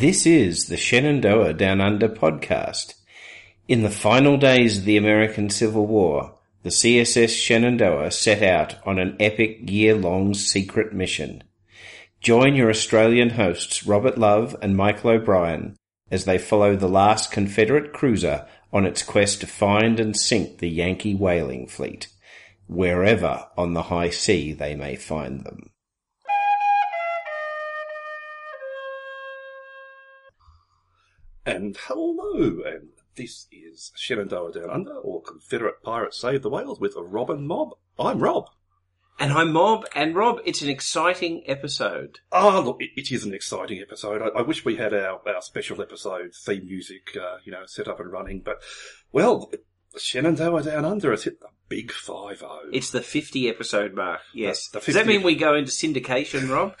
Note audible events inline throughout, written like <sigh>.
This is the Shenandoah Down Under podcast. In the final days of the American Civil War, the CSS Shenandoah set out on an epic year-long secret mission. Join your Australian hosts Robert Love and Michael O'Brien as they follow the last Confederate cruiser on its quest to find and sink the Yankee whaling fleet, wherever on the high sea they may find them. And hello, and this is Shenandoah Down Under, or Confederate Pirates Save the Whales with a Robin Mob. I'm Rob. And I'm Mob, and Rob, it's an exciting episode. Ah, look, it, it is an exciting episode. I, I wish we had our, our special episode theme music, uh, you know, set up and running, but, well, Shenandoah Down Under has hit the big five oh. It's the 50 episode mark, yes. The- the Does that mean we go into syndication, Rob?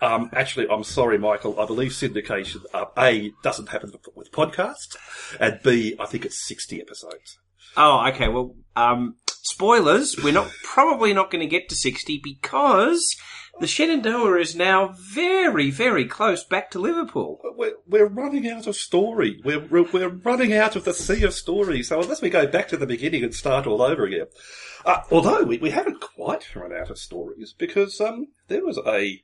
Um, actually, I'm sorry, Michael. I believe syndication, uh, A, doesn't happen with podcasts, and B, I think it's 60 episodes. Oh, okay. Well, um, spoilers. We're not <laughs> probably not going to get to sixty because the Shenandoah is now very, very close back to Liverpool. We're, we're running out of story. We're, we're, we're running out of the sea of story. So unless we go back to the beginning and start all over again. Uh, although we, we haven't quite run out of stories because, um, there was a,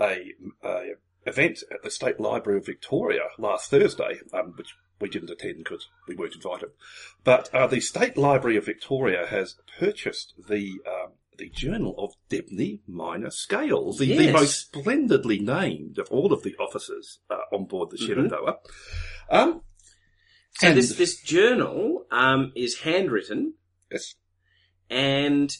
a, a event at the State Library of Victoria last Thursday, um, which we didn't attend because we weren't invited. But, uh, the State Library of Victoria has purchased the, um, the Journal of Dabney Minor Scales, the, the most splendidly named of all of the officers uh, on board the Shenandoah. Um, So and- this this journal um, is handwritten yes, and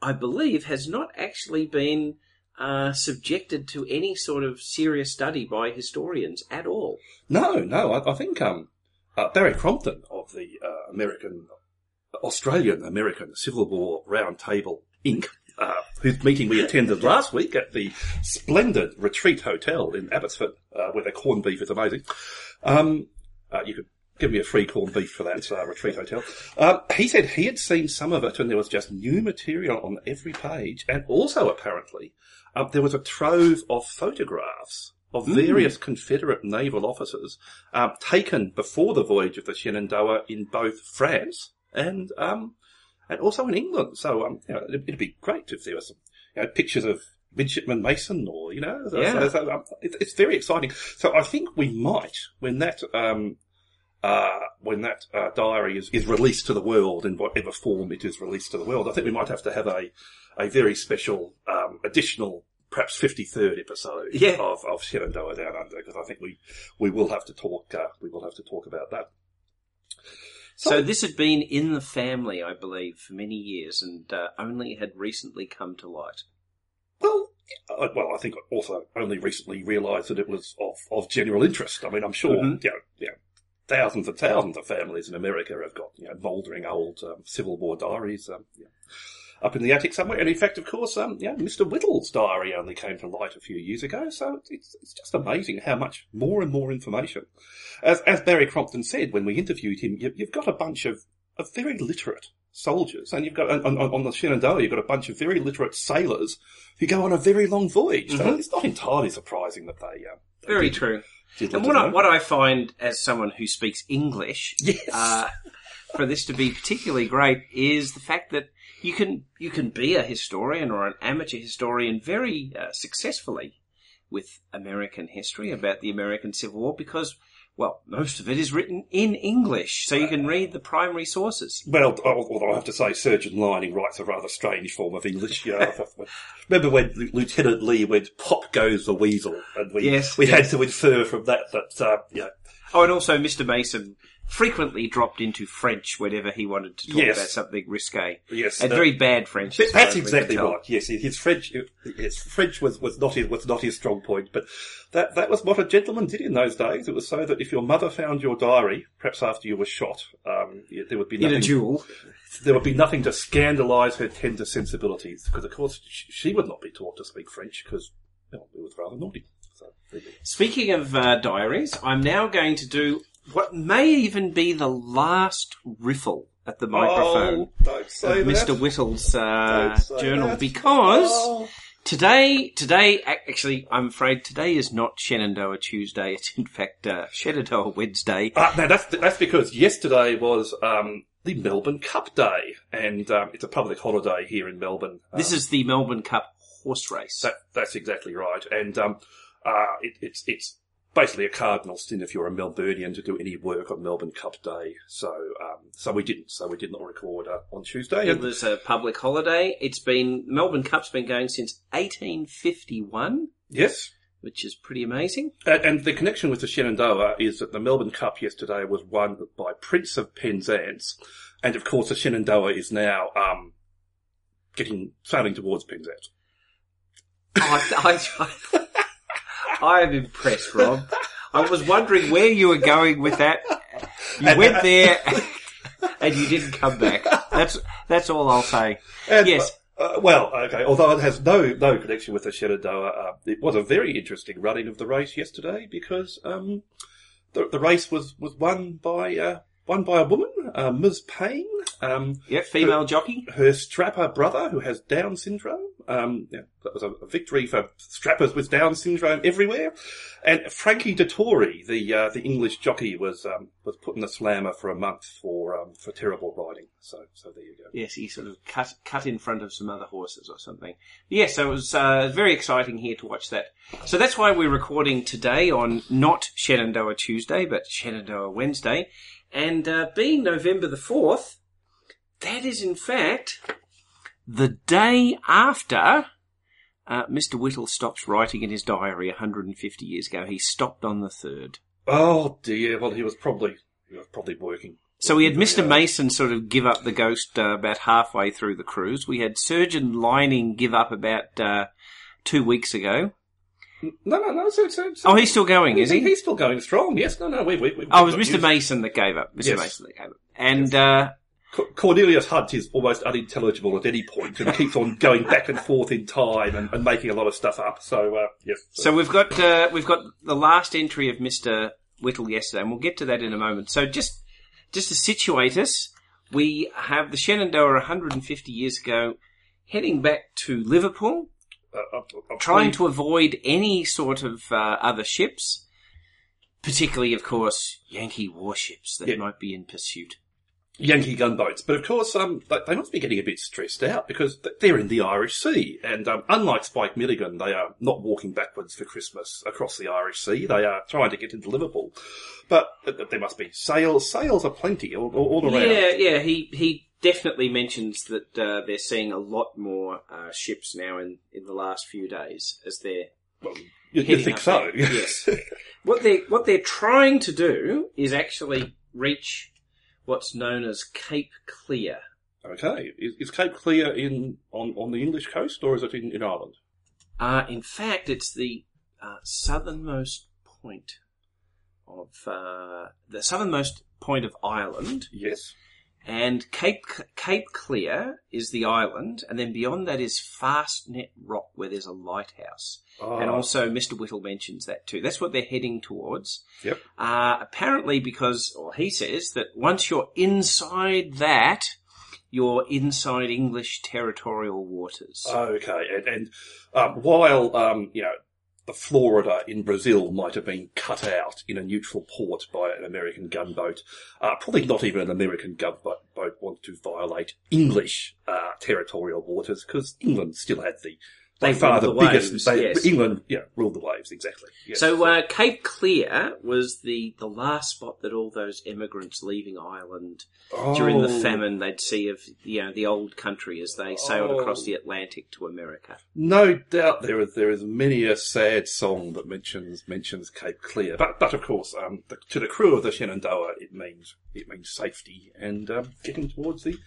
I believe has not actually been uh, subjected to any sort of serious study by historians at all. no, no, I, I think um, uh, Barry Crompton of the uh, American, Australian American Civil War Roundtable Inc., uh, whose meeting we attended last week at the splendid Retreat Hotel in Abbotsford, uh, where the corned beef is amazing. Um, uh, you could give me a free corned beef for that uh, Retreat Hotel. Um, he said he had seen some of it and there was just new material on every page, and also apparently uh, there was a trove of photographs of various Confederate naval officers um, taken before the voyage of the Shenandoah in both France and um, and also in England. So um, you know, it'd, it'd be great if there were some you know, pictures of midshipman Mason or you know, so- Yeah. so- so, um, it, it's very exciting. So I think we might when that. Um, uh, when that uh, diary is, is released to the world in whatever form it is released to the world, I think we might have to have a, a very special, um, additional, perhaps 53rd episode Yeah. of, of Shenandoah Down Under, because I think we, we will have to talk, uh, we will have to talk about that. So this had been in the family, I believe, for many years, and uh, only had recently come to light. Well, uh, well, I think I also only recently realised that it was of, of general interest. I mean, I'm sure, Mhm. you know, you know, thousands and thousands of families in America have got, you know, mouldering old um, Civil War diaries um, know, up in the attic somewhere. And in fact, of course, um, yeah, Mr. Whittle's diary only came to light a few years ago. So it's, it's just amazing how much more and more information. As, as Barry Crompton said when we interviewed him, you, you've got a bunch of, of very literate soldiers, and you've got on, on, on the Shenandoah, you've got a bunch of very literate sailors who go on a very long voyage. So Mhm. it's not entirely surprising that they. Uh, they Very did- true. did And what I, what I find as someone who speaks English, Yes. uh, for this to be particularly great is the fact that you can you can be a historian or an amateur historian very uh, successfully with American history about the American Civil War because well most of it is written in English so you can read the primary sources. Well, although I have to say, Surgeon Lining writes a rather strange form of English. Yeah, <laughs> remember when Lieutenant Lee went "Pop goes the weasel," and we Yes, we yes. had to infer from that that uh, yeah, Oh, and also Mr. Mason frequently dropped into French whenever he wanted to talk Yes. about something risque. yes, And uh, very bad French. Th- as far That's as we can exactly right. Yes, his French, his French was, was not his was not his strong point, but that that was what a gentleman did in those days. It was so that if your mother found your diary, perhaps after you were shot, um, there would be In nothing. a duel. there would be nothing to scandalise her tender sensibilities, because of course she would not be taught to speak French, because well, it was rather naughty. So, there you go. Speaking of uh, diaries, I'm now going to do what may even be the last riffle at the microphone Oh, of that. Mr. Whittle's uh, journal that. because Oh. Today, today, actually, I'm afraid today is not Shenandoah Tuesday. <laughs> It's in fact uh, Shenandoah Wednesday. Uh, now that's that's because yesterday was um, the Melbourne Cup Day, and um, it's a public holiday here in Melbourne. This Um, is the Melbourne Cup horse race. that, that's exactly right, and um, uh, it, it's it's basically a cardinal sin if you're a Melburnian to do any work on Melbourne Cup Day. So um, so we didn't. So we did not record uh, on Tuesday. It was a public holiday. It's been Melbourne Cup's been going since 1851, yes. which is pretty amazing. And, and the connection with the Shenandoah is that the Melbourne Cup yesterday was won by Prince of Penzance, and of course the Shenandoah is now um, getting sailing towards Penzance. I, I, I am impressed, Rob. I was wondering where you were going with that. You went there <laughs> and you didn't come back. That's that's all I'll say. And, Yes. Uh, well, okay. Although it has no no connection with the Shenandoah, uh, it was a very interesting running of the race yesterday because um, the, the race was, was won by uh, won by a woman, uh, Ms. Payne. Um, Yep, female jockey. her strapper brother who has Down syndrome. Um, yeah, that was a, a victory for strappers with Down syndrome everywhere. And Frankie Dettori, the uh, the English jockey, was um, was put in the slammer for a month for um, for terrible riding. So so there you go. Yes, he sort of cut cut in front of some other horses or something. Yes, so it was uh, very exciting here to watch that. So that's why we're recording today on not Shenandoah Tuesday, but Shenandoah Wednesday. And uh, being November the 4th, that is in fact the day after uh, Mr. Whittle stops writing in his diary 150 years ago. He stopped on the 3rd. Oh dear. Well, he was probably he was probably working. So we had Mr. Mason sort of give up the ghost uh, about halfway through the cruise. We had Surgeon Lining give up about uh, two weeks ago. No, no, no. So, so, so Oh, he's still going, is he? He's still going strong. Yes. No, no. We, we, we Oh, it was Mr. used- Mason that gave up. Mr. Yes. Mason that gave up. And uh, Cornelius Hunt is almost unintelligible at any point and keeps on going back and forth in time and, and making a lot of stuff up. So, uh, yes. so we've got uh, we've got the last entry of Mr. Whittle yesterday, and we'll get to that in a moment. So just just to situate us, we have the Shenandoah 150 years ago, heading back to Liverpool. Uh, trying to avoid any sort of uh, other ships, particularly, of course, Yankee warships that Yeah. might be in pursuit. Yankee gunboats. But of course, um, they, they must be getting a bit stressed out because th- they're in the Irish Sea. And um, unlike Spike Milligan, they are not walking backwards for Christmas across the Irish Sea. They are trying to get into Liverpool. But th- th- there must be sails. Sails are plenty all, all, all around. Yeah, yeah. He he definitely mentions that uh, they're seeing a lot more uh, ships now in, in the last few days as they're Well, you, you think up so? Yes. <laughs> what they what they're trying to do is actually reach what's known as Cape Clear. okay. Is, is Cape Clear in on, on the English coast or is it in, in Ireland? Uh, in fact, it's the uh, southernmost point of uh, the southernmost point of Ireland, Yes. And Cape Cape Clear is the island, and then beyond that is Fastnet Rock, where there's a lighthouse. And Ah, also, Mr. Whittle mentions that too. That's what they're heading towards. Yep. Uh, apparently, because, or he says that once you're inside that, you're inside English territorial waters. Okay, and, and um, while um, you know Florida in Brazil might have been cut out in a neutral port by an American gunboat, uh, probably not even an American gunboat boat wanted to violate English uh, territorial waters because England still had the They far the, the biggest. they, yes. England, yeah, ruled the waves exactly. Yes. So uh, Cape Clear was the, the last spot that all those immigrants leaving Ireland during the Oh, famine they'd see of you know the old country as they sailed Oh. across the Atlantic to America. No doubt there is there is many a sad song that mentions mentions Cape Clear, but but of course, um, the, to the crew of the Shenandoah, it means it means safety and um, getting towards the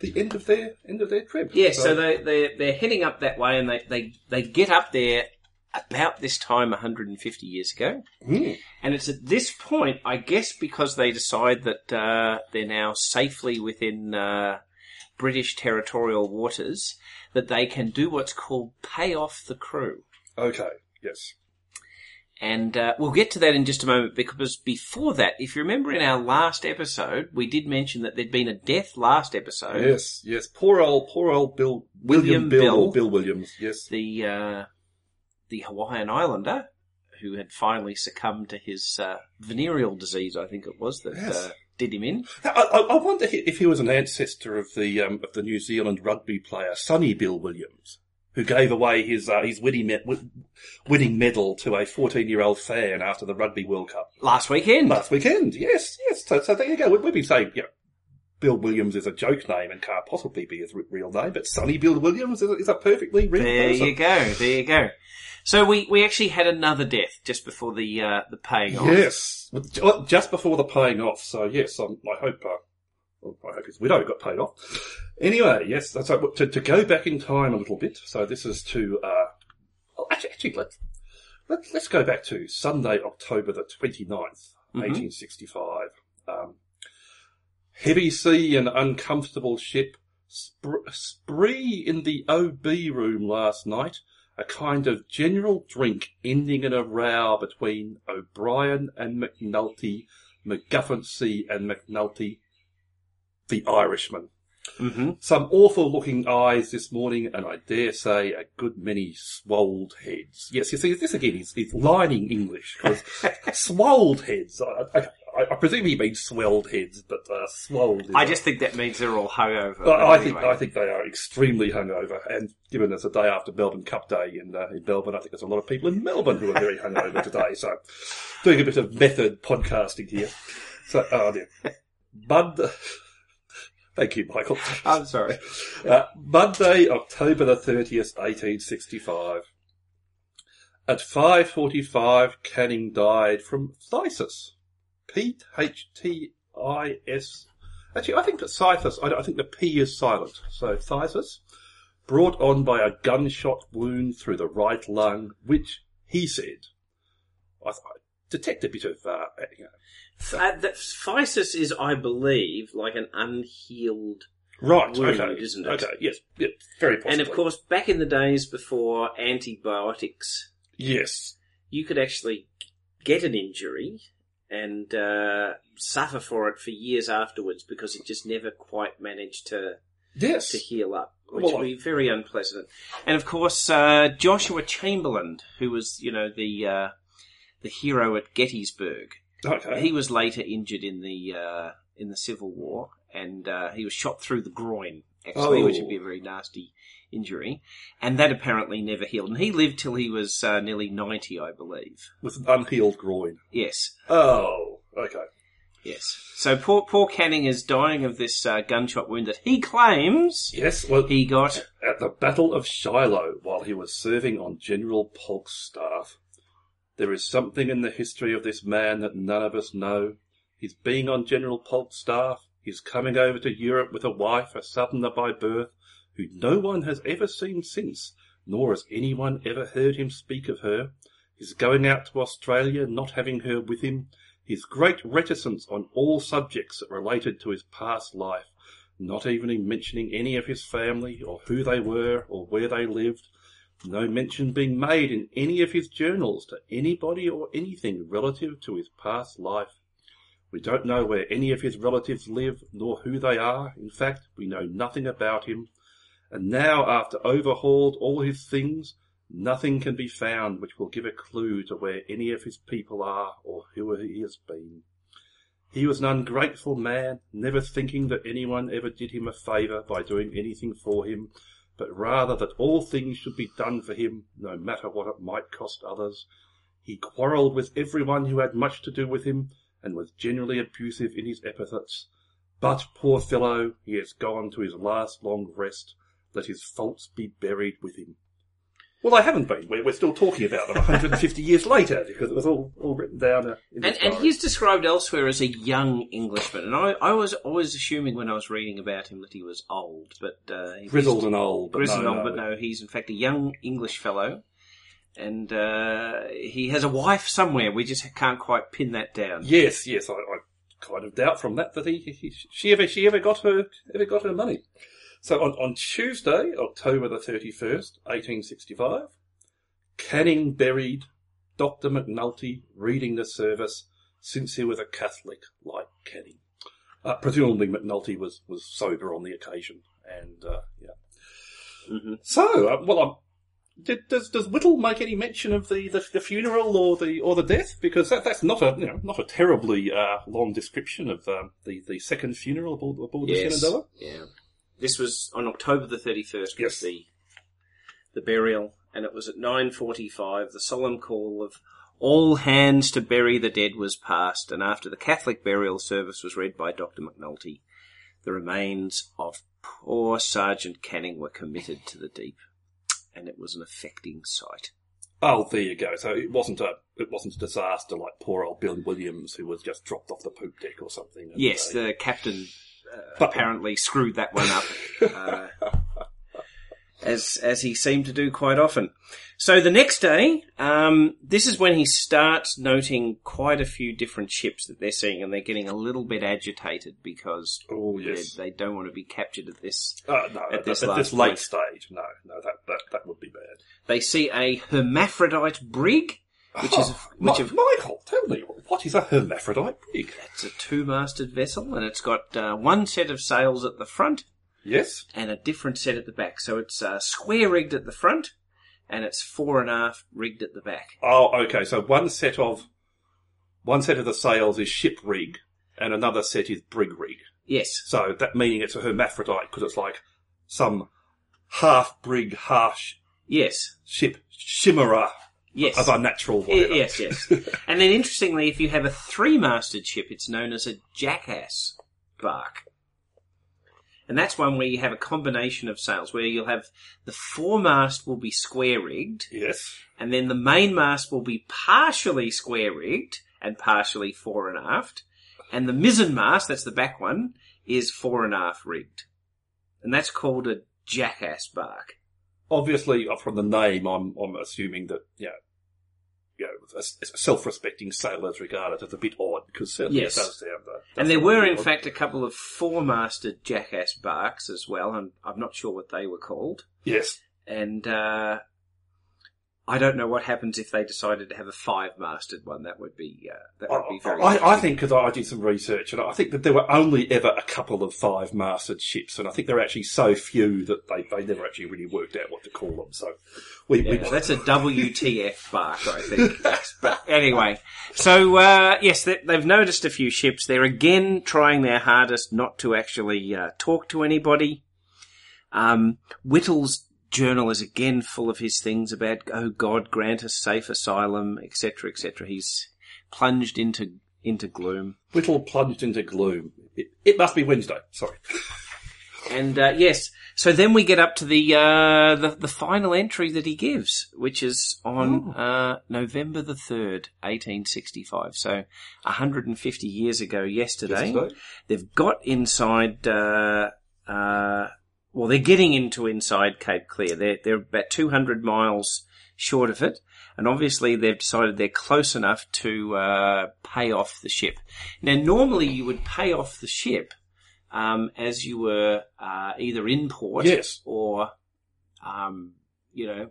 the end of their end of their trip. Yeah, so they they they're heading up that way, and they they they get up there about this time 150 years ago, Hmm. and it's at this point, I guess, because they decide that uh, they're now safely within uh, British territorial waters, that they can do what's called pay off the crew. okay, yes, And uh, we'll get to that in just a moment because before that, if you remember in our last episode, we did mention that there'd been a death last episode. yes, yes. Poor old poor old Bill William, William Bill, Bill. or Bill Williams, yes. the uh, the Hawaiian Islander who had finally succumbed to his uh, venereal disease, I think it was that Yes. uh, did him in. I, I, I wonder if he was an ancestor of the um, of the New Zealand rugby player Sonny Bill Williams, who gave away his uh, his winning, me- winning medal to a 14 year old fan after the Rugby World Cup Last weekend. last weekend. Yes, yes. So, so there you go. We, we've been saying, you know, Bill Williams is a joke name and can't possibly be his real name, but Sonny Bill Williams is a, is a perfectly real There person. you go. There you go. So we, we actually had another death just before the uh, the paying off. Yes, Well, ju- well, just before the paying off. So yes, um, I hope. Uh, well, I hope his widow got paid off. Anyway, yes. So to, to go back in time a little bit. So this is to. Uh, well, actually, actually, let's let, let's go back to Sunday, October the 29th, Mhm. 1865. Um, heavy sea and uncomfortable ship. Sp- spree in the OB room last night a kind of general drink ending in a row between O'Brien and McNulty, McGuffancy and McNulty, the Irishman. hmm Some awful looking eyes this morning, and I dare say a good many swolled heads. Yes, you see, this again is, is lining English, because <laughs> swolled heads, I, I, I presume he means swelled heads, but uh, I just think that means they're all hungover. I, I But think. I think they are extremely hungover, and given it's a day after Melbourne Cup Day in uh, in Melbourne, I think there's a lot of people in Melbourne who are very hungover today. So, doing a bit of method podcasting here. So, oh dear, Bud. Thank you, Michael. I'm sorry. Uh, Monday, October the thirtieth, eighteen sixty-five. At five forty-five, Canning died from phthisis. P H T I S. Actually, I think that phthisis. I, I think the P is silent. So phthisis, brought on by a gunshot wound through the right lung, which he said. I, I detect a bit of uh, you know, Uh, the phthisis is, I believe, like an unhealed. right. Wound, okay, isn't it? Okay, yes, yeah, very possibly. And of course, back in the days before antibiotics, yes. you could actually get an injury and uh, suffer for it for years afterwards because it just never quite managed to Yes. to heal up, which Well, would be very unpleasant. And of course, uh, Joshua Chamberlain, who was, you know, the uh, the hero at Gettysburg, Okay. he was later injured in the uh, in the Civil War, and uh, he was shot through the groin, actually, Oh. which would be a very nasty injury, and that apparently never healed. And he lived till he was uh, nearly ninety, I believe. With an unhealed groin. Yes, Oh, okay. yes. So poor poor Canning is dying of this uh, gunshot wound that he claims Yes, well, he got. at the Battle of Shiloh, while he was serving on General Polk's staff. There is something in the history of this man that none of us know. His being on General Polk's staff, his coming over to Europe with a wife, a southerner by birth, who no one has ever seen since, nor has anyone ever heard him speak of her, his going out to Australia, not having her with him, his great reticence on all subjects that related to his past life, not even in mentioning any of his family, or who they were, or where they lived, no mention being made in any of his journals to anybody or anything relative to his past life. We don't know where any of his relatives live, nor who they are. In fact, we know nothing about him. And now, after overhauled all his things, nothing can be found which will give a clue to where any of his people are or who he has been. He was an ungrateful man, never thinking that anyone ever did him a favour by doing anything for him, but rather that all things should be done for him, no matter what it might cost others. He quarrelled with everyone who had much to do with him, and was generally abusive in his epithets. But, poor fellow, he has gone to his last long rest. Let his faults be buried with him. Well, they haven't been. We're, we're still talking about them 150 years later because it was all, all written down. Uh, in And, and he's described elsewhere as a young Englishman, and I, I was always assuming when I was reading about him that he was old, but uh, he's grizzled and old. But grizzled no, old, no. but no, he's in fact a young English fellow, and uh, he has a wife somewhere. We just can't quite pin that down. Yes, yes, I, I kind of doubt from that that he, he she ever she ever got her ever got her money. So on, on Tuesday, October the thirty first, eighteen sixty five, Canning buried Doctor McNulty reading the service since he was a Catholic like Canning. Uh, presumably McNulty was, was sober on the occasion, and uh, yeah. Mhm. So, uh, well, um, did, does does Whittle make any mention of the, the, the funeral or the or the death? Because that, that's not a you know not a terribly uh, long description of um, the the second funeral aboard, aboard the Shenandoah. Yeah. This was on October the 31st was Yes. the, the burial, and it was at 9.45. The solemn call of all hands to bury the dead was passed, and after the Catholic burial service was read by Dr. McNulty, the remains of poor Sergeant Canning were committed to the deep. And it was an affecting sight. Oh, there you go. So it wasn't a it wasn't a disaster like poor old Bill Williams who was just dropped off the poop deck or something. Yes, uh, the captain apparently screwed that one up, uh, as as he seemed to do quite often. So the next day, um, this is when he starts noting quite a few different ships that they're seeing, and they're getting a little bit agitated because oh they- yes. they don't want to be captured at this. Uh, no, at at, this this, at this late point. stage, no, no, that, that that would be bad. They see a hermaphrodite brig, which is Oh, which is Michael, tell me what is a hermaphrodite brig? it's a two-masted vessel, and it's got uh, one set of sails at the front Yes. and a different set at the back. So it's uh, square rigged at the front, and it's fore and aft rigged at the back. Oh, okay. So one set of one set of the sails is ship rig, and another set is brig rig. Yes, So that meaning it's a hermaphrodite because it's like some half brig, half sh- yes, ship shimmerer yes. of unnatural Y- whatever. Yes, yes. <laughs> and then interestingly, if you have a three-masted ship, it's known as a jackass bark. And that's one where you have a combination of sails, where you'll have the foremast will be square rigged, Yes. and then the mainmast will be partially square rigged and partially fore and aft, and the mizzenmast, that's the back one, is fore and aft rigged. And that's called a jackass bark. Obviously, uh, from the name, I'm I'm assuming that know, you know, a, a self-respecting sailor is regarded as a bit odd because certainly Yes. it does sound. Uh, And there were, in odd. fact, a couple of four-masted jackass barks as well, and I'm not sure what they were called. yes. And uh, I don't know what happens if they decided to have a five-masted one. That would be uh, that would be very. I, I think because I did some research and I think that there were only ever a couple of five masted ships, and I think there are actually so few that they, they never actually really worked out what to call them. So we, we that's a WTF bark, I think. <laughs> But anyway, so uh, yes, they, they've noticed a few ships. They're again trying their hardest not to actually uh, talk to anybody. Um, Whittle's journal is again full of his things about oh God, grant us safe asylum, etc., etc. He's plunged into into gloom. Whittle plunged into gloom. It, it must be Wednesday. Sorry. <laughs> And uh, yes, so then we get up to the, uh, the the final entry that he gives, which is on uh, November the third, eighteen sixty five. So hundred and fifty years ago yesterday. Yesterday. They've got inside. Uh, uh, well, they're getting into inside Cape Clear. They're they're about two hundred miles short of it, and obviously they've decided they're close enough to uh, pay off the ship. Now, normally you would pay off the ship um, as you were uh, either in port Yes. or, um, you know,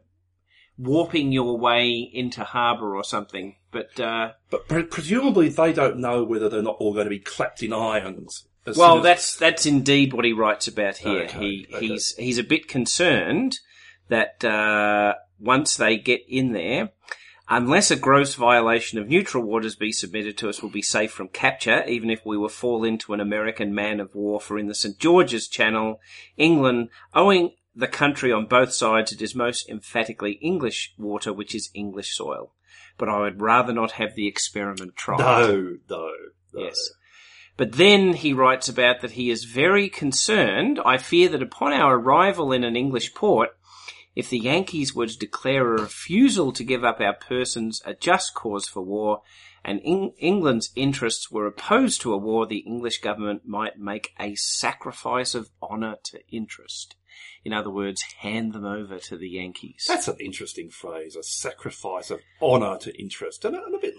warping your way into harbour or something. But uh, But pre- presumably they don't know whether they're not all going to be clapped in irons. Well, as- that's that's indeed what he writes about here. Okay, he okay. he's he's a bit concerned that uh, once they get in there, unless a gross violation of neutral waters be submitted to us, we'll be safe from capture, even if we were fall into an American man of war. For in the St George's Channel, England, owing the country on both sides, it is most emphatically English water, which is English soil. But I would rather not have the experiment tried. no, no, no. Yes. But then he writes about that he is very concerned. I fear that upon our arrival in an English port, if the Yankees were to declare a refusal to give up our persons a just cause for war, and Eng- England's interests were opposed to a war, the English government might make a sacrifice of honour to interest. In other words, hand them over to the Yankees. That's an interesting phrase, a sacrifice of honour to interest. And a, and a bit,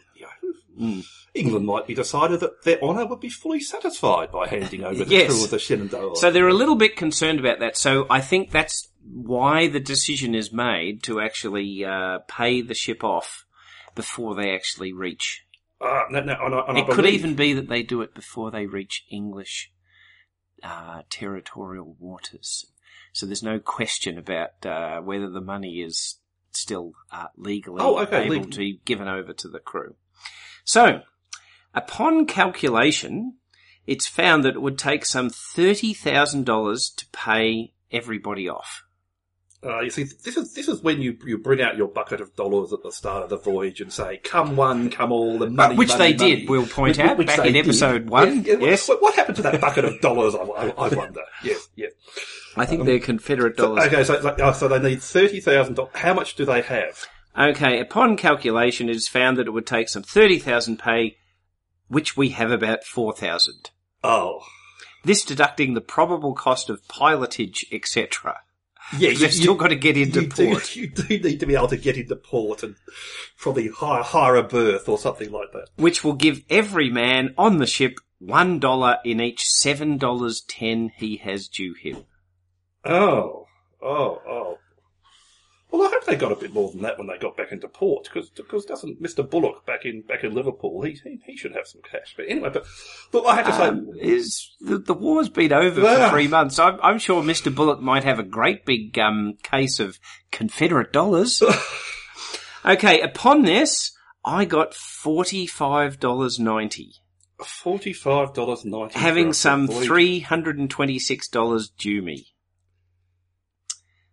Mm. England might be decided that their honour would be fully satisfied by handing over the Yes. crew of the Shenandoah. So they're a little bit concerned about that. So I think that's why the decision is made to actually uh, pay the ship off before they actually reach. uh, no, no, and I, and I It could even be that they do it before they reach English uh, territorial waters. So there's no question about uh, whether the money is still uh, legally Oh, okay, able legal. to be given over to the crew. So, upon calculation, it's found that it would take some $30,000 to pay everybody off. Uh, you see, this is this is when you you bring out your bucket of dollars at the start of the voyage and say, "Come one, come all, the money." which money, they did, we'll point Which- out, which back in did. episode one. Yeah, yeah, Yes. What, what happened to that bucket of dollars? I, I, I wonder. <laughs> Yes, yes. I think they're Confederate So, dollars. okay, so like, oh, so they need thirty thousand dollars. How much do they have? Okay, upon calculation, it is found that it would take some 30,000 pay, which we have about 4,000. Oh, This deducting the probable cost of pilotage, etc. yeah. you've still got to get into you port. Do, <laughs> you do need to be able to get into port and probably hire, hire a berth or something like that. which will give every man on the ship one dollar in each seven dollars ten he has due him. Oh, oh, oh. Well, I hope they got a bit more than that when they got back into port, because doesn't Mister Bulloch back in back in Liverpool? He, he he should have some cash. But anyway, but look, I have to Um, say, is the, the war's been over Ah. for three months? I'm, I'm sure Mister Bulloch might have a great big um, case of Confederate dollars. <laughs> okay, upon this, I got forty five dollars ninety. Forty five dollars ninety. having some three hundred and twenty six dollars due me.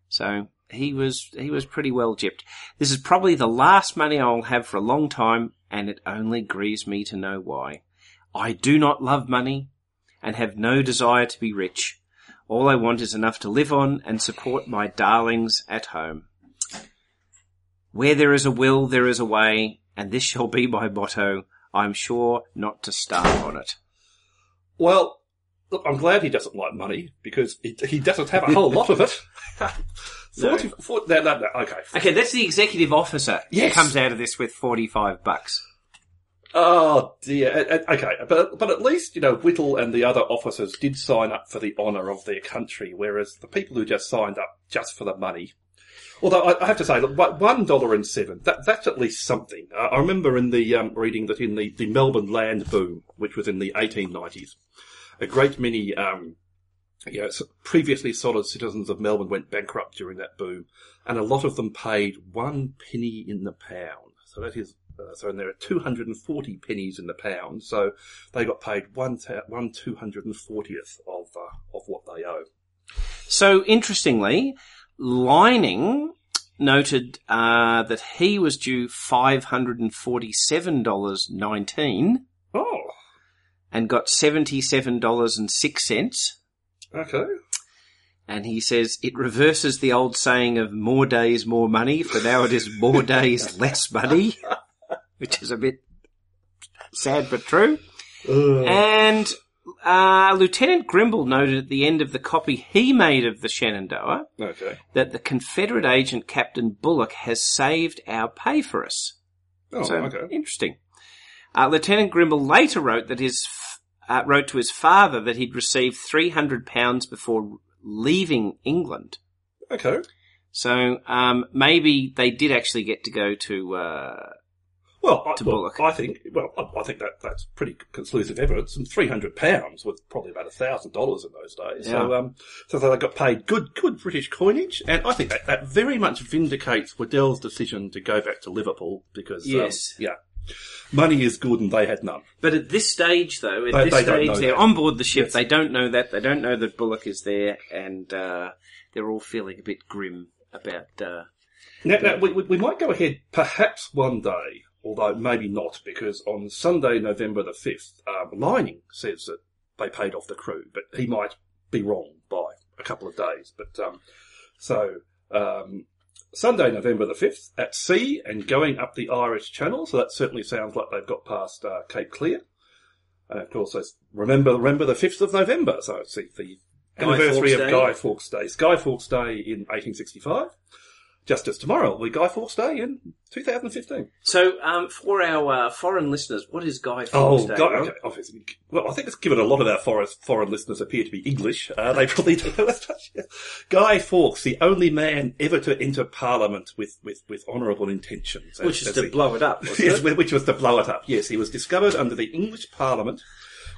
So he was he was pretty well gypped. This is probably the last money I'll have for a long time, and it only grieves me to know why. I do not love money, and have no desire to be rich. All I want is enough to live on and support my darlings at home. Where there is a will, there is a way, and this shall be my motto. I'm sure not to starve on it. Well, look, I'm glad he doesn't like money because he, he doesn't have a whole lot of it. <laughs> Forty, four, no, no, no, okay. Okay, that's the executive officer Yes. who comes out of this with 45 bucks. Oh dear. Okay, but but at least you know Whittle and the other officers did sign up for the honour of their country, whereas the people who just signed up just for the money. Although I, have to say, look, one- dollar and seven, that, that's at least something. I remember in the um, reading that in the, the Melbourne land boom, which was in the 1890s, a great many um, you know, previously solid citizens of Melbourne went bankrupt during that boom, and a lot of them paid one penny in the pound. So that is, uh, so there are 240 pennies in the pound, so they got paid one, ta- one 240th of, uh, of what they owe. So, interestingly, Lining noted uh, that he was due $547.19 Oh, and got $77.06. okay. And he says it reverses the old saying of more days, more money, for now it is more <laughs> days, less money, which is a bit sad but true. Uh, And uh, Lieutenant Grimball noted at the end of the copy he made of the Shenandoah okay. that the Confederate agent Captain Bulloch has saved our pay for us. Oh, so okay. interesting. Uh, Lieutenant Grimball later wrote that his f- uh, wrote to his father that he'd received three hundred pounds before leaving England. Okay. So um, maybe they did actually get to go to. Uh, Well, I, To well, Bulloch. I think, well, I, I think that that's pretty conclusive evidence. And three hundred pounds was probably about a thousand dollars in those days. So, um, so they got paid good, good British coinage, and I think that, that very much vindicates Waddell's decision to go back to Liverpool because, um, Yes. yeah, money is good, and they had none. but at this stage, though, at They- this they don't stage, they're that. on board the ship. Yes. They don't know that. They don't know that Bulloch is there, and uh, they're all feeling a bit grim about. Uh, Now, now we, we we might go ahead perhaps one day, although maybe not, because on Sunday, November the 5th, um, Lining says that they paid off the crew, but he might be wrong by a couple of days. But um, so um, Sunday, November the 5th, at sea and going up the Irish Channel, so that certainly sounds like they've got past uh, Cape Clear. And of course, remember, remember the 5th of November, so it's the, Guy anniversary Fawkes of Day. Guy Fawkes Day. Guy Fawkes Day in 1865 just as tomorrow will be Guy Fawkes Day in 2015. so, um, for our uh, foreign listeners, what is Guy Fawkes Oh, Day? Guy, Rob? okay, obviously. Well, I think it's given a lot of our foreign, foreign listeners appear to be English. Uh, they probably don't know as much. <laughs> Guy Fawkes, the only man ever to enter Parliament with, with, with honourable intentions. Which as- is as to he- blow it up, <laughs> wasn't Yes, it? which was to blow it up. Yes, he was discovered under the English Parliament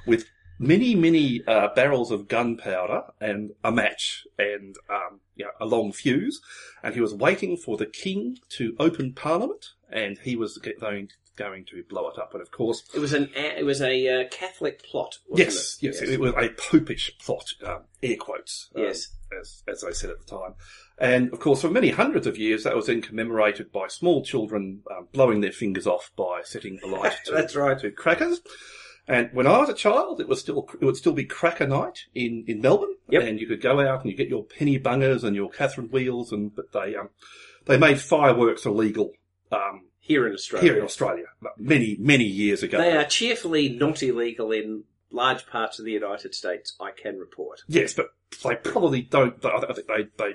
with many, many uh, barrels of gunpowder and a match and um, you know, a long fuse, and he was waiting for the king to open Parliament, and he was going going to blow it up. And of course, It was an it was a uh, Catholic plot. Wasn't yes, it? yes, it was a popish plot, um, air quotes. um, Yes. as as they said at the time. And of course, for many hundreds of years, that was then commemorated by small children um, blowing their fingers off by setting a light <laughs> to, That's right. to crackers. And when I was a child, it was still it would still be cracker night in, in Melbourne, Yep. and you could go out and you get your penny bungers and your Catherine wheels, and but they um they made fireworks illegal um Here in Australia. here in Australia many many years ago. They are cheerfully not illegal in large parts of the United States, I can report. Yes, but they probably don't. I think they they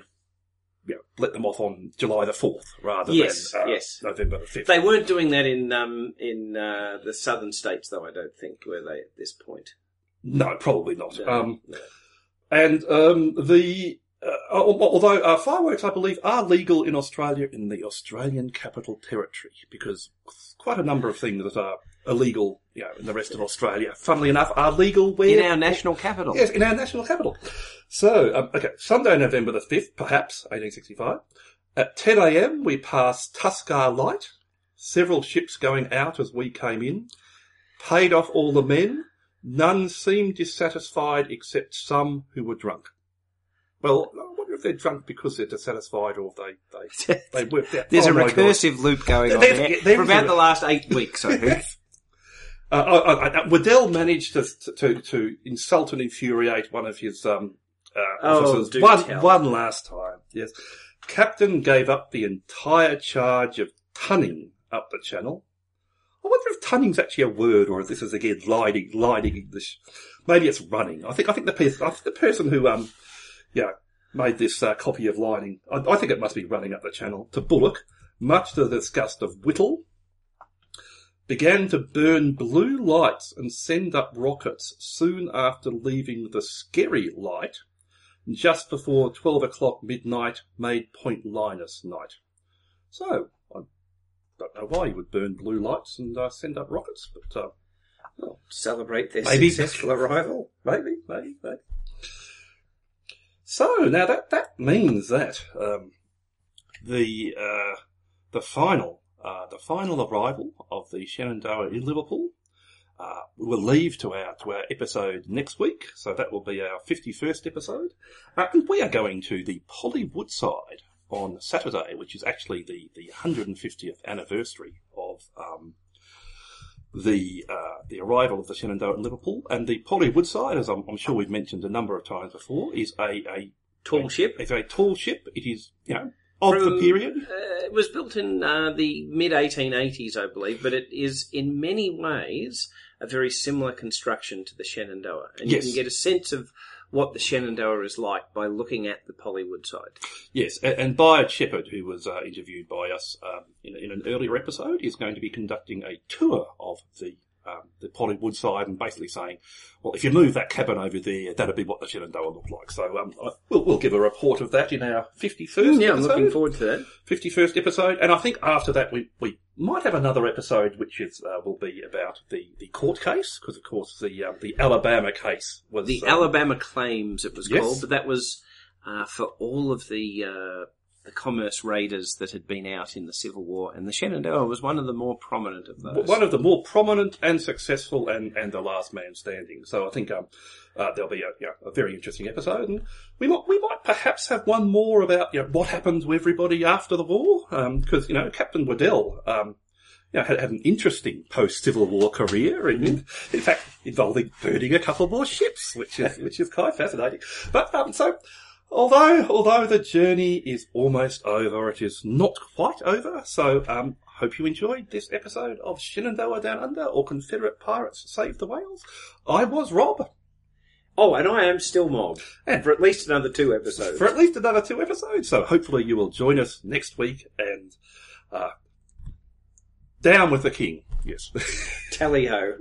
you know, let them off on July the fourth rather Yes, than uh, yes. November the fifth. They weren't doing that in um, in uh, the southern states, though. I don't think were they at this point. No, probably not. No, Um, no. and um, the although uh, fireworks, I believe, are legal in Australia in the Australian Capital Territory because quite a number of things that are illegal, you know, in the rest of Australia, funnily enough, are legal where in our national capital. Yes, in our national capital. So, um, okay, Sunday, November the 5th, perhaps, 1865. At 10 a.m., we passed Tuskar Light, several ships going out as we came in, paid off all the men, none seemed dissatisfied except some who were drunk. Well, I wonder if they're drunk because they're dissatisfied or they, they, <laughs> they worked out. There's oh a my God. recursive loop going on there for about the last eight weeks. I think. <laughs> Uh, uh, uh, Waddell managed to, to to insult and infuriate one of his um, uh, Oh, officers do one, tell. one last time. Yes, Captain gave up the entire charge of tunning up the channel. I wonder if tunning's actually a word, or if this is again lining, lining English. Maybe it's running. I think I think the person, I think the person who um, yeah, made this uh, copy of lining. I, I think it must be running up the channel to Bulloch, much to the disgust of Whittle began to burn blue lights and send up rockets soon after leaving the Skerry light just before 12 o'clock midnight made Point Lynas night. So, I don't know why he would burn blue lights and uh, send up rockets, but uh, well, Celebrate their Maybe. successful arrival. maybe, maybe, maybe. So now that that means that um, the uh, the final uh, the final arrival of the Shenandoah in Liverpool uh, we will leave to our to our episode next week. So that will be our fifty first episode, uh, and we are going to the Polly Woodside on Saturday, which is actually the the hundred and fiftieth anniversary of. Um, the uh, the arrival of the Shenandoah in Liverpool and the Polly Woodside, as I'm, I'm sure we've mentioned a number of times before, is a, a Tall ship. It's a tall ship. It is you know of the period. Uh, it was built in uh, the mid 1880s, I believe, but it is in many ways a very similar construction to the Shenandoah, and Yes. you can get a sense of what the Shenandoah is like by looking at the Polly Woodside. Yes, and, and Bayard Shepherd, who was uh, interviewed by us um, in, in an earlier episode, is going to be conducting a tour of the um, the Polly Woodside and basically saying, well, if you move that cabin over there, that'd be what the Shenandoah looked like. So um, I- we'll, we'll give a report of that in our 51st yeah, I'm episode. looking forward to that. 51st episode, and I think after that we, we might have another episode which is uh, will be about the, the court case because of course the uh, the Alabama case was The um, Alabama Claims, it was Yes. called, but that was uh, for all of the uh, the commerce raiders that had been out in the Civil War, and the Shenandoah was one of the more prominent of those. one of the more prominent and successful and, and the last man standing. So I think um, uh, there'll be a, you know, a very interesting episode, and we might we might perhaps have one more about you know what happened to everybody after the war, because you know Captain Waddell. Um, you know, had, had an interesting post-Civil War career, in, in fact, involving burning a couple more ships, which is which is quite fascinating. But um, so, although although the journey is almost over, it is not quite over. So, um, hope you enjoyed this episode of Shenandoah Down Under or Confederate Pirates Save the Whales. I was Rob Oh, and I am still mob And- for at least another two episodes. for at least another two episodes. So hopefully you will join us next week and uh, down with the king. Yes. <laughs> Tally ho.